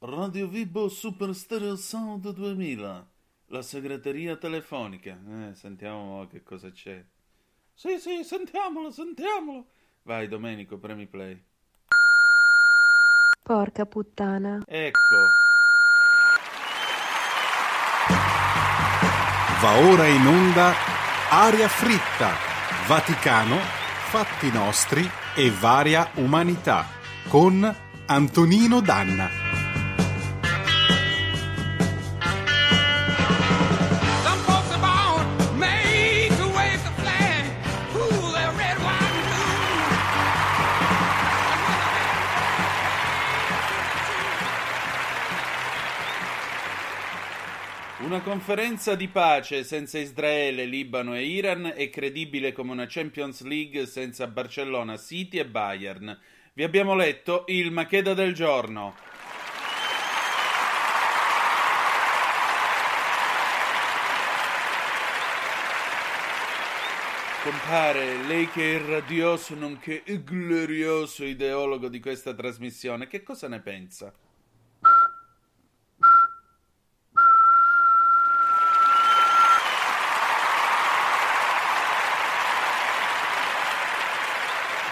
Radio Vibo Super Stereo Sound 2000. La segreteria telefonica. Eh, sentiamo che cosa c'è. Sì, sì, sentiamolo, sentiamolo. Vai, Domenico, premi play. Porca puttana. Ecco. Va ora in onda Aria fritta, Vaticano, fatti nostri e varia umanità con Antonino Danna. Una conferenza di pace senza Israele, Libano e Iran è credibile come una Champions League senza Barcellona, City e Bayern. Vi abbiamo letto il Macheda del giorno. Compare, lei che è radioso nonché glorioso ideologo di questa trasmissione, che cosa ne pensa?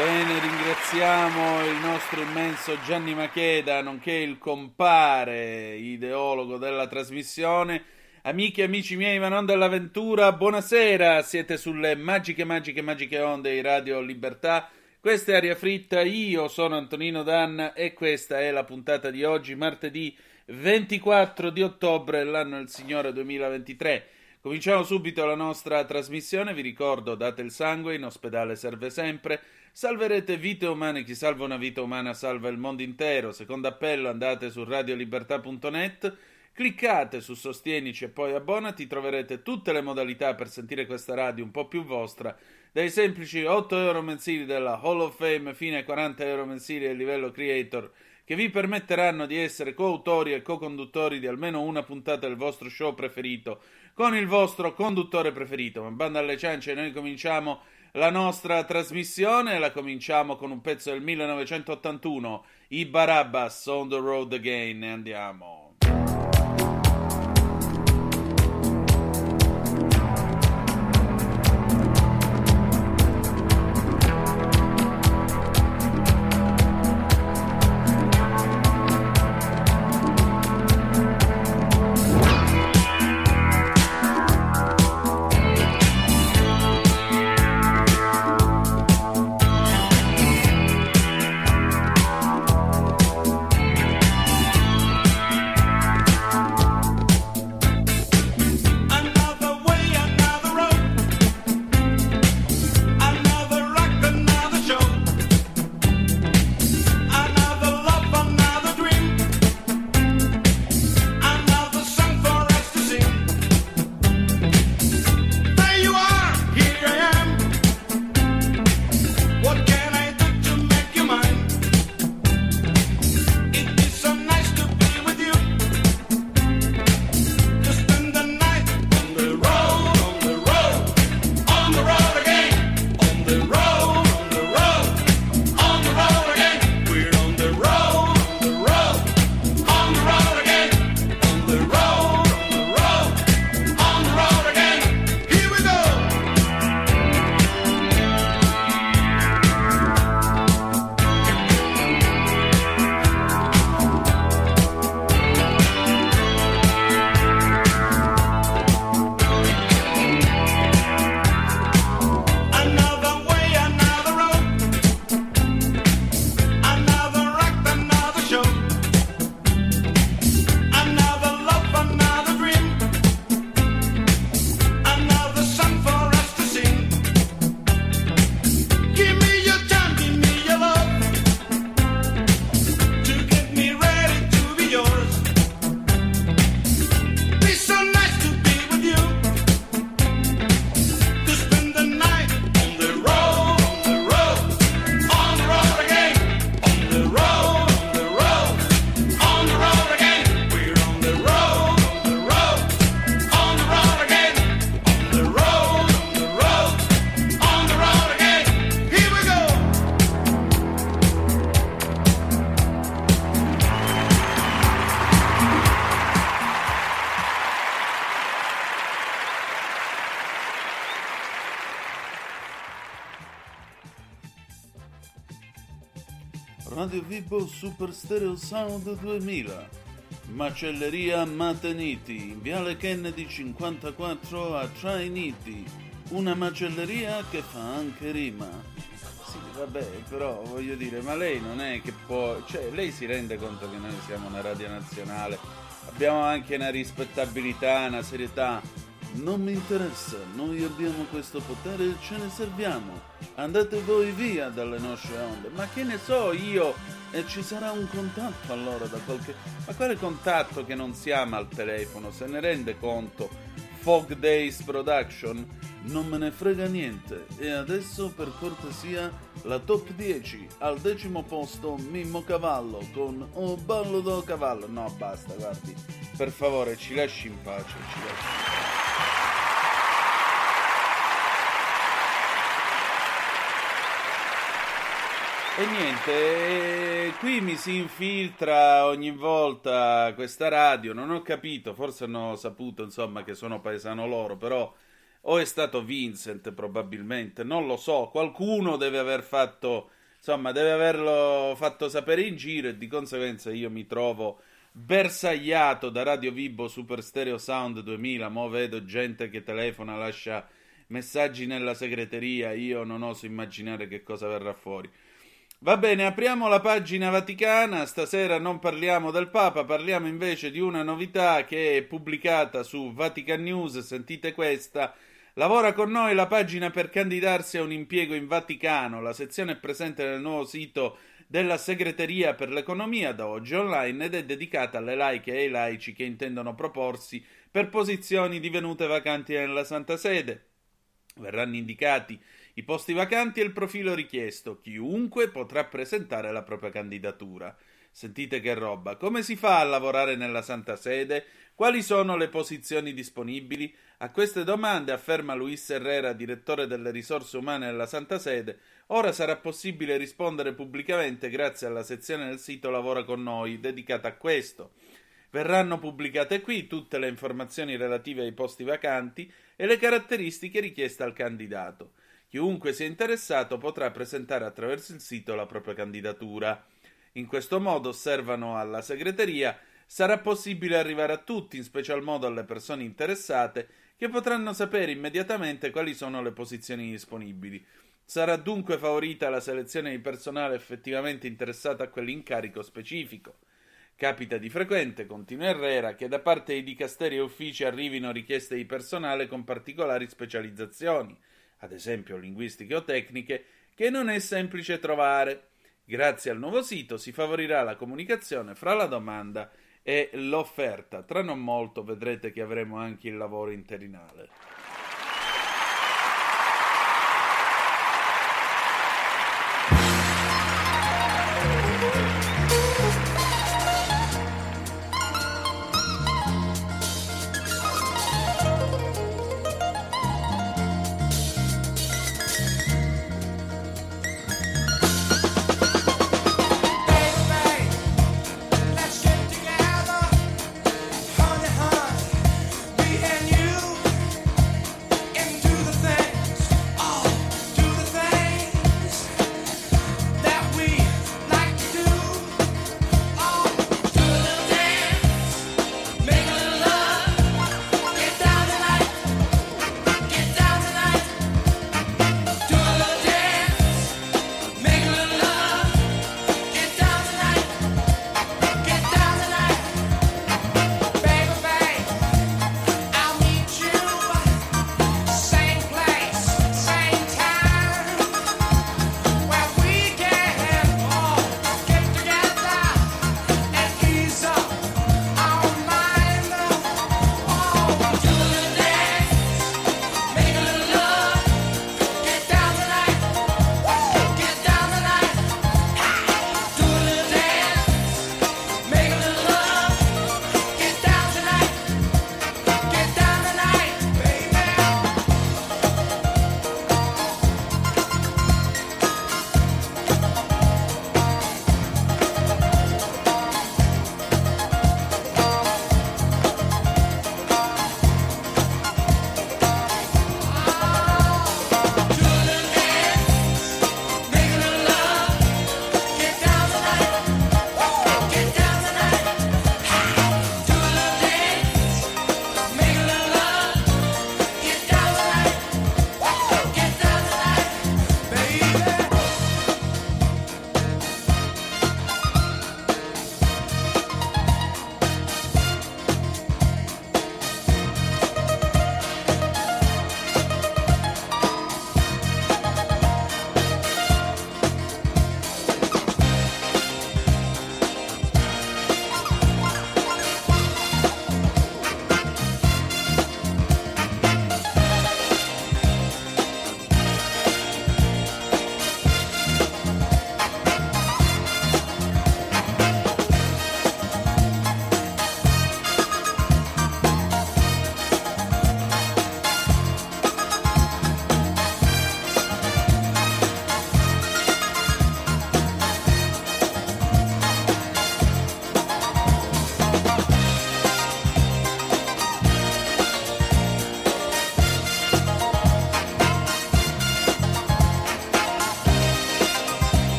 Bene, ringraziamo il nostro immenso Gianni Macheda, nonché il compare ideologo della trasmissione. Amiche e amici miei, ma non dell'avventura, buonasera, siete sulle magiche, magiche, magiche onde di Radio Libertà. Questa è Aria Fritta, io sono Antonino Danna e questa è la puntata di oggi, martedì 24 di ottobre, l'anno del Signore 2023. Cominciamo subito la nostra trasmissione, vi ricordo, date il sangue, in ospedale serve sempre, salverete vite umane, chi salva una vita umana salva il mondo intero, secondo appello andate su radiolibertà.net, cliccate su Sostienici e poi abbonati, troverete tutte le modalità per sentire questa radio un po' più vostra, dai semplici 8 euro mensili della Hall of Fame fino ai 40 euro mensili del livello Creator, che vi permetteranno di essere coautori e co-conduttori di almeno una puntata del vostro show preferito, con il vostro conduttore preferito. Ma banda alle ciance, noi cominciamo la nostra trasmissione, la cominciamo con un pezzo del 1981, i Barabbas on the road again, andiamo. Vibo Super Stereo Sound 2000. Macelleria Mateniti, in Viale Kennedy 54 a Trainiti. Una macelleria che fa anche rima. Sì, vabbè, però voglio dire, ma lei non è che può... Cioè, lei si rende conto che noi siamo una radio nazionale, abbiamo anche una rispettabilità, una serietà. Non mi interessa, noi abbiamo questo potere e ce ne serviamo. Andate voi via dalle nostre onde. Ma che ne so io? E ci sarà un contatto allora da qualche... Ma quale contatto che non siamo al telefono? Se ne rende conto? Fog Days Production? Non me ne frega niente. E adesso per cortesia la top 10. Al decimo posto Mimmo Cavallo con Oh ballo do cavallo. No, basta, guardi. Per favore, ci lasci in pace, ci lasci. E niente, eh, qui mi si infiltra ogni volta questa radio, non ho capito, forse hanno saputo insomma che sono paesano loro, però o è stato Vincent probabilmente, non lo so, qualcuno deve aver fatto, insomma, deve averlo fatto sapere in giro e di conseguenza io mi trovo bersagliato da Radio Vibo Super Stereo Sound 2000, mo vedo gente che telefona, lascia messaggi nella segreteria, io non oso immaginare che cosa verrà fuori. Va bene, apriamo la pagina vaticana. Stasera non parliamo del Papa, parliamo invece di una novità che è pubblicata su Vatican News. Sentite questa. Lavora con noi la pagina per candidarsi a un impiego in Vaticano. La sezione è presente nel nuovo sito della Segreteria per l'Economia da oggi online ed è dedicata alle laiche e ai laici che intendono proporsi per posizioni divenute vacanti nella Santa Sede. Verranno indicati i posti vacanti e il profilo richiesto. Chiunque potrà presentare la propria candidatura. Sentite che roba. Come si fa a lavorare nella Santa Sede? Quali sono le posizioni disponibili? A queste domande, afferma Luis Herrera, direttore delle risorse umane della Santa Sede, ora sarà possibile rispondere pubblicamente grazie alla sezione del sito Lavora con noi, dedicata a questo. Verranno pubblicate qui tutte le informazioni relative ai posti vacanti e le caratteristiche richieste al candidato. Chiunque sia interessato potrà presentare attraverso il sito la propria candidatura. In questo modo, osservano alla segreteria, sarà possibile arrivare a tutti, in special modo alle persone interessate, che potranno sapere immediatamente quali sono le posizioni disponibili. Sarà dunque favorita la selezione di personale effettivamente interessato a quell'incarico specifico. Capita di frequente, continua Herrera, che da parte dei dicasteri e uffici arrivino richieste di personale con particolari specializzazioni ad esempio linguistiche o tecniche, che non è semplice trovare. Grazie al nuovo sito si favorirà la comunicazione fra la domanda e l'offerta. Tra non molto vedrete che avremo anche il lavoro interinale.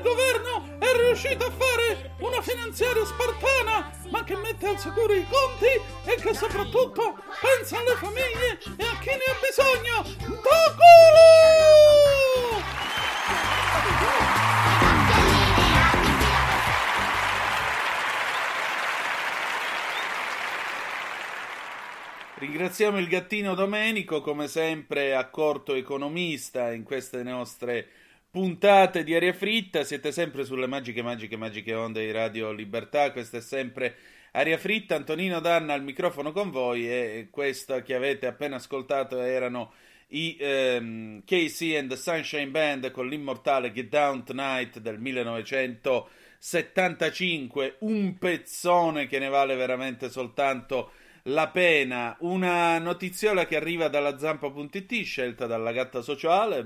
Il governo è riuscito a fare una finanziaria spartana, ma che mette al sicuro i conti e che soprattutto pensa alle famiglie e a chi ne ha bisogno. Da! Ringraziamo il gattino Domenico, come sempre accorto economista in queste nostre puntate di aria fritta. Siete sempre sulle magiche, magiche, magiche onde di Radio Libertà. Questa è sempre aria fritta. Antonino Danna al microfono con voi e questa che avete appena ascoltato erano i ehm, Casey and the Sunshine Band con l'immortale Get Down Tonight del 1975. Un pezzone che ne vale veramente soltanto la pena, una notiziola che arriva dalla zampa.it, scelta dalla gatta sociale.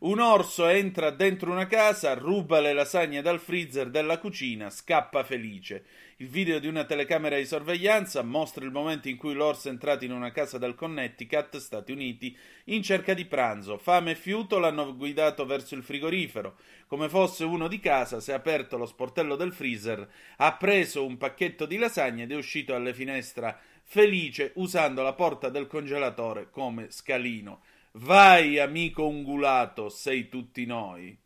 Un orso entra dentro una casa, ruba le lasagne dal freezer della cucina, scappa felice. Il video di una telecamera di sorveglianza mostra il momento in cui l'orso è entrato in una casa del Connecticut, Stati Uniti, in cerca di pranzo. Fame e fiuto l'hanno guidato verso il frigorifero. Come fosse uno di casa, si è aperto lo sportello del freezer, ha preso un pacchetto di lasagne ed è uscito alle finestre felice usando la porta del congelatore come scalino. Vai, amico ungulato, sei tutti noi.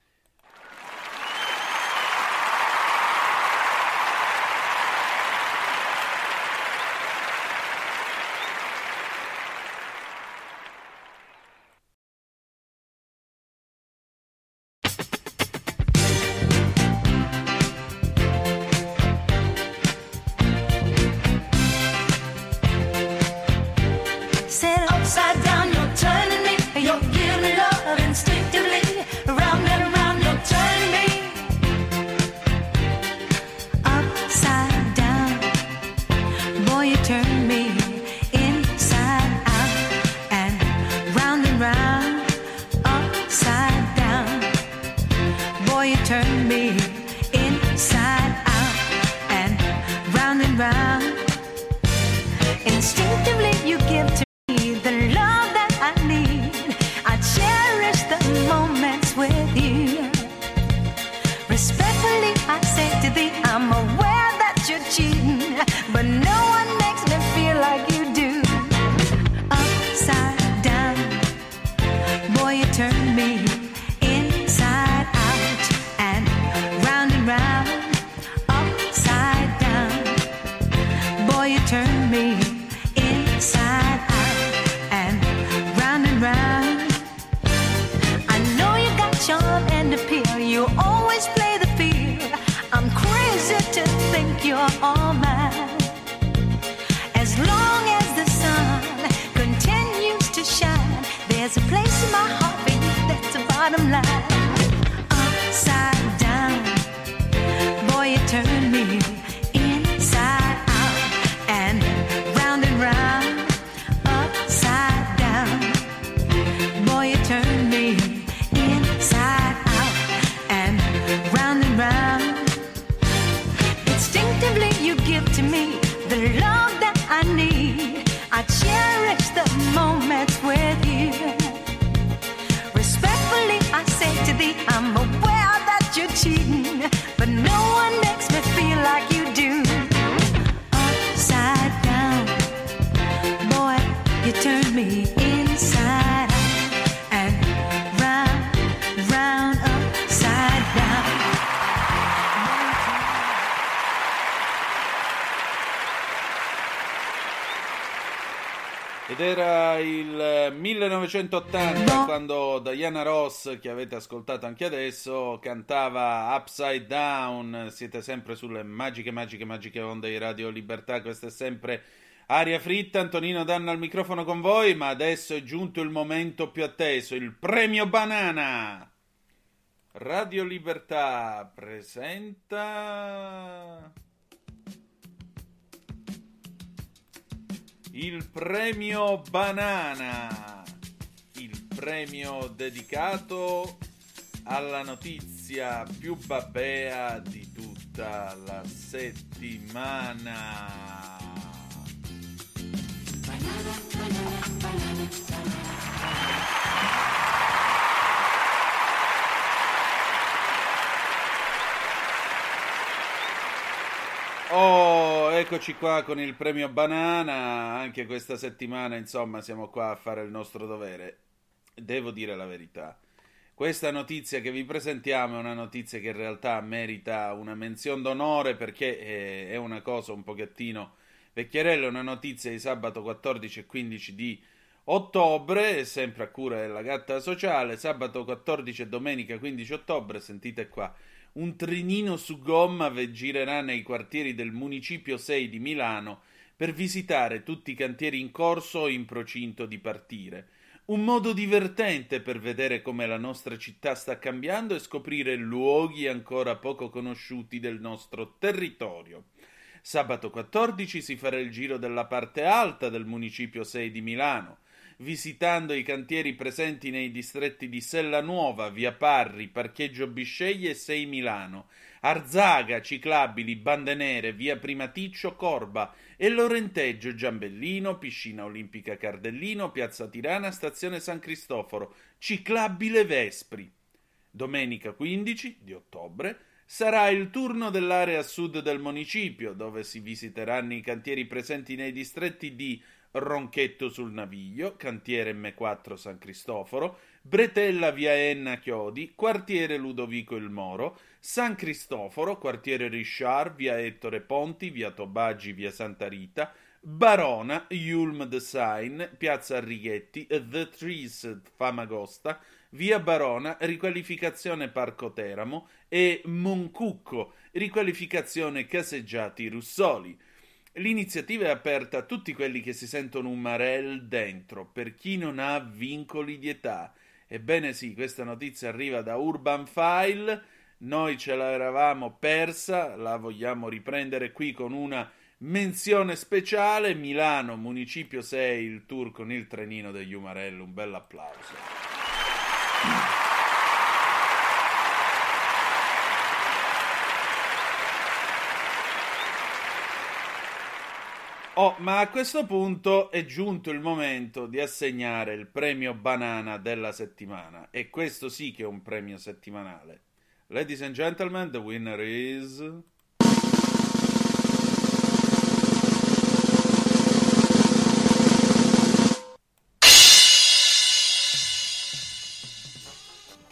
respect. 1980 quando Diana Ross, che avete ascoltato anche adesso, cantava Upside Down. Siete sempre sulle magiche, magiche, magiche onde di Radio Libertà. Questa è sempre aria fritta. Antonino Danna al microfono con voi, ma adesso è giunto il momento più atteso, il premio banana. Radio Libertà presenta il premio banana, il premio dedicato alla notizia più babbea di tutta la settimana. Oh, eccoci qua con il premio Banana. Anche questa settimana, insomma, siamo qua a fare il nostro dovere. Devo dire la verità. Questa notizia che vi presentiamo è una notizia che in realtà merita una menzione d'onore perché è, è una cosa un pochettino vecchierella, è una notizia di sabato 14 e 15 di ottobre, sempre a cura della gatta sociale, sabato 14 e domenica 15 ottobre, sentite qua, un trenino su gomma ve girerà nei quartieri del Municipio 6 di Milano per visitare tutti i cantieri in corso o in procinto di partire. Un modo divertente per vedere come la nostra città sta cambiando e scoprire luoghi ancora poco conosciuti del nostro territorio. Sabato 14 si farà il giro della parte alta del Municipio 6 di Milano, visitando i cantieri presenti nei distretti di Sella Nuova, Via Parri, Parcheggio Bisceglie e 6 Milano, Arzaga, Ciclabili, Bande Nere, Via Primaticcio, Corba e Lorenteggio, Giambellino, Piscina Olimpica Cardellino, Piazza Tirana, Stazione San Cristoforo, Ciclabile Vespri. Domenica 15 di ottobre sarà il turno dell'area sud del municipio, dove si visiteranno i cantieri presenti nei distretti di Ronchetto sul Naviglio, cantiere M4 San Cristoforo, Bretella via Enna Chiodi, quartiere Ludovico il Moro, San Cristoforo, quartiere Richard, via Ettore Ponti, via Tobaggi, via Santa Rita, Barona, Yulm de Sain, piazza Righetti, The Trees Famagosta, via Barona, riqualificazione Parco Teramo e Moncucco, riqualificazione Caseggiati Russoli. L'iniziativa è aperta a tutti quelli che si sentono un marel dentro, per chi non ha vincoli di età. Ebbene sì, questa notizia arriva da Urban File, noi ce l'eravamo persa, la vogliamo riprendere qui con una menzione speciale, Milano, Municipio 6, il tour con il trenino degli Umarello, un bel applauso. Oh, ma a questo punto è giunto il momento di assegnare il premio banana della settimana. E questo sì che è un premio settimanale. Ladies and gentlemen, the winner is.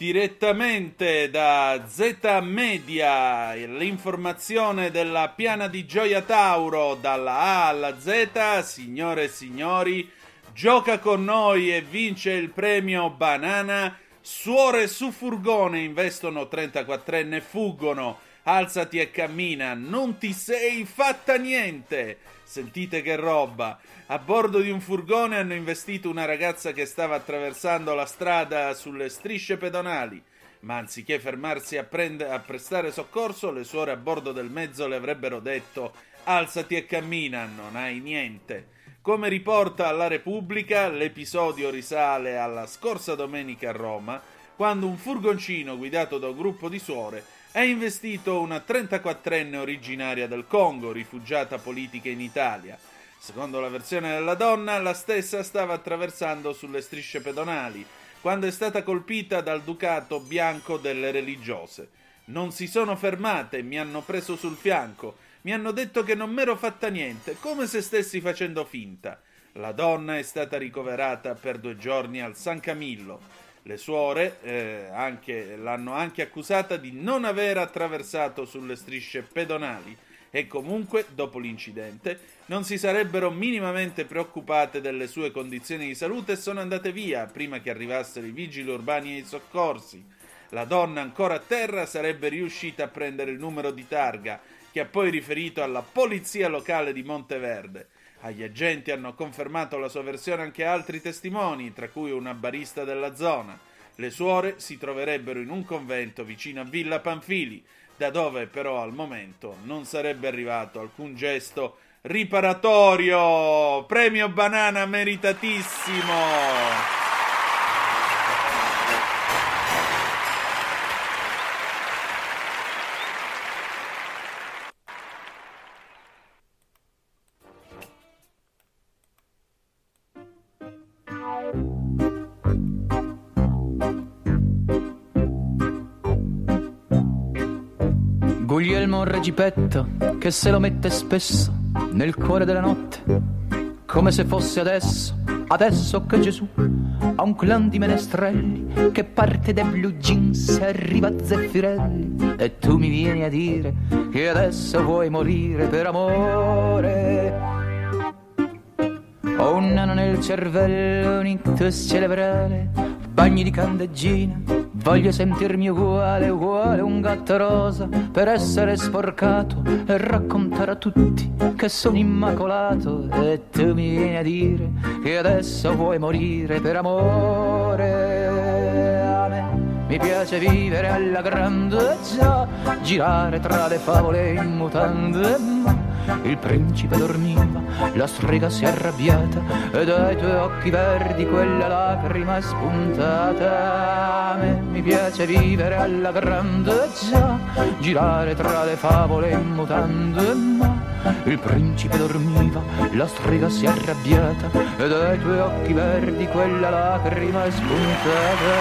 Direttamente da Z Media, l'informazione della piana di Gioia Tauro, dalla A alla Z, signore e signori, gioca con noi e vince il premio Banana. Suore su furgone investono 34enne e fuggono. Alzati e cammina, non ti sei fatta niente. Sentite che roba. A bordo di un furgone hanno investito una ragazza che stava attraversando la strada sulle strisce pedonali. Ma anziché fermarsi a, prend- a prestare soccorso, le suore a bordo del mezzo le avrebbero detto: Alzati e cammina, non hai niente. Come riporta la Repubblica, l'episodio risale alla scorsa domenica a Roma, quando un furgoncino guidato da un gruppo di suore ha investito una 34enne originaria del Congo, rifugiata politica in Italia. Secondo la versione della donna, la stessa stava attraversando sulle strisce pedonali quando è stata colpita dal ducato bianco delle religiose. Non si sono fermate, mi hanno preso sul fianco, mi hanno detto che non m'ero fatta niente, come se stessi facendo finta. La donna è stata ricoverata per due giorni al San Camillo. Le suore eh, anche- l'hanno anche accusata di non aver attraversato sulle strisce pedonali e comunque, dopo l'incidente, non si sarebbero minimamente preoccupate delle sue condizioni di salute e sono andate via prima che arrivassero i vigili urbani e i soccorsi. La donna ancora a terra sarebbe riuscita a prendere il numero di targa, che ha poi riferito alla polizia locale di Monteverde. Agli agenti hanno confermato la sua versione anche altri testimoni, tra cui una barista della zona. Le suore si troverebbero in un convento vicino a Villa Panfili, da dove però al momento non sarebbe arrivato alcun gesto riparatorio. Premio banana meritatissimo. Guglielmo Regipetto che se lo mette spesso nel cuore della notte, come se fosse adesso, adesso che Gesù ha un clan di menestrelli che parte dai blue jeans e arriva a Zeffirelli e tu mi vieni a dire che adesso vuoi morire per amore. Ho un nano nel cervello, un ictus cerebrale, bagni di candeggina, voglio sentirmi uguale, uguale un gatto rosa, per essere sporcato e raccontare a tutti che sono immacolato e tu mi vieni a dire che adesso vuoi morire per amore. Mi piace vivere alla grande già, girare tra le favole in mutande, ma il principe dormiva, la strega si è arrabbiata e dai tuoi occhi verdi quella lacrima è spuntata. A me mi piace vivere alla grande già, girare tra le favole in mutande, ma il principe dormiva, la strega si è arrabbiata e dai tuoi occhi verdi quella lacrima è spuntata.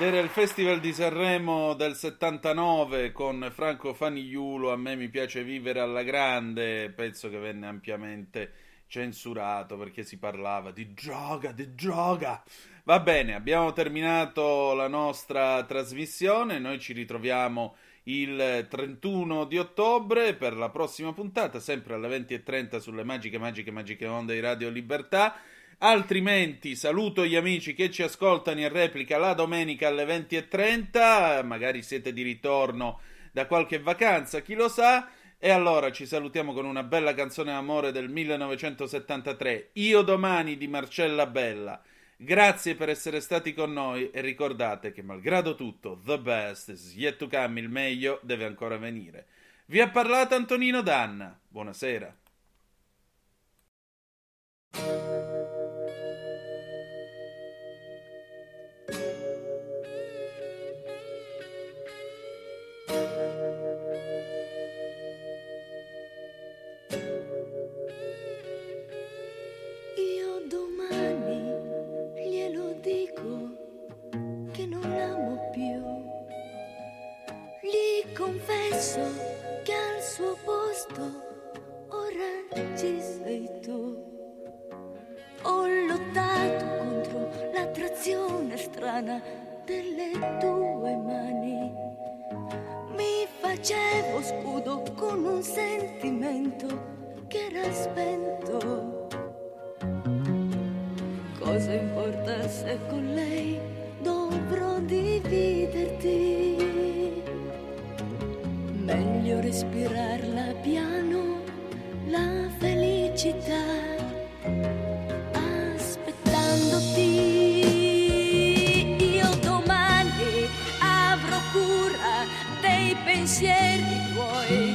Ed era il Festival di Sanremo del 79 con Franco Fanigliulo, A me mi piace vivere alla grande, pezzo che venne ampiamente censurato perché si parlava di droga, di droga. Va bene, abbiamo terminato la nostra trasmissione, noi ci ritroviamo il 31 di ottobre per la prossima puntata, sempre alle 20.30 sulle magiche, magiche, magiche onde di Radio Libertà. Altrimenti saluto gli amici che ci ascoltano in replica la domenica alle 20.30, magari siete di ritorno da qualche vacanza, chi lo sa. E allora ci salutiamo con una bella canzone d'amore del 1973, Io domani di Marcella Bella. Grazie per essere stati con noi e ricordate che malgrado tutto, the best is yet to come, il meglio deve ancora venire. Vi ha parlato Antonino Danna. Buonasera. Domani glielo dico che non l'amo più. Gli confesso pensieri tuoi.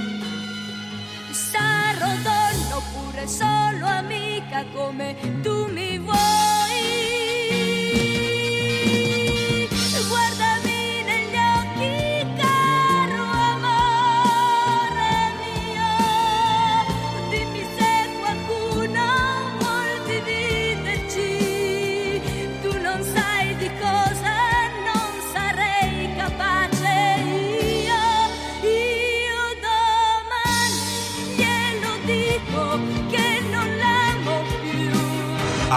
Sarò donna oppure solo amica come tu mi vuoi.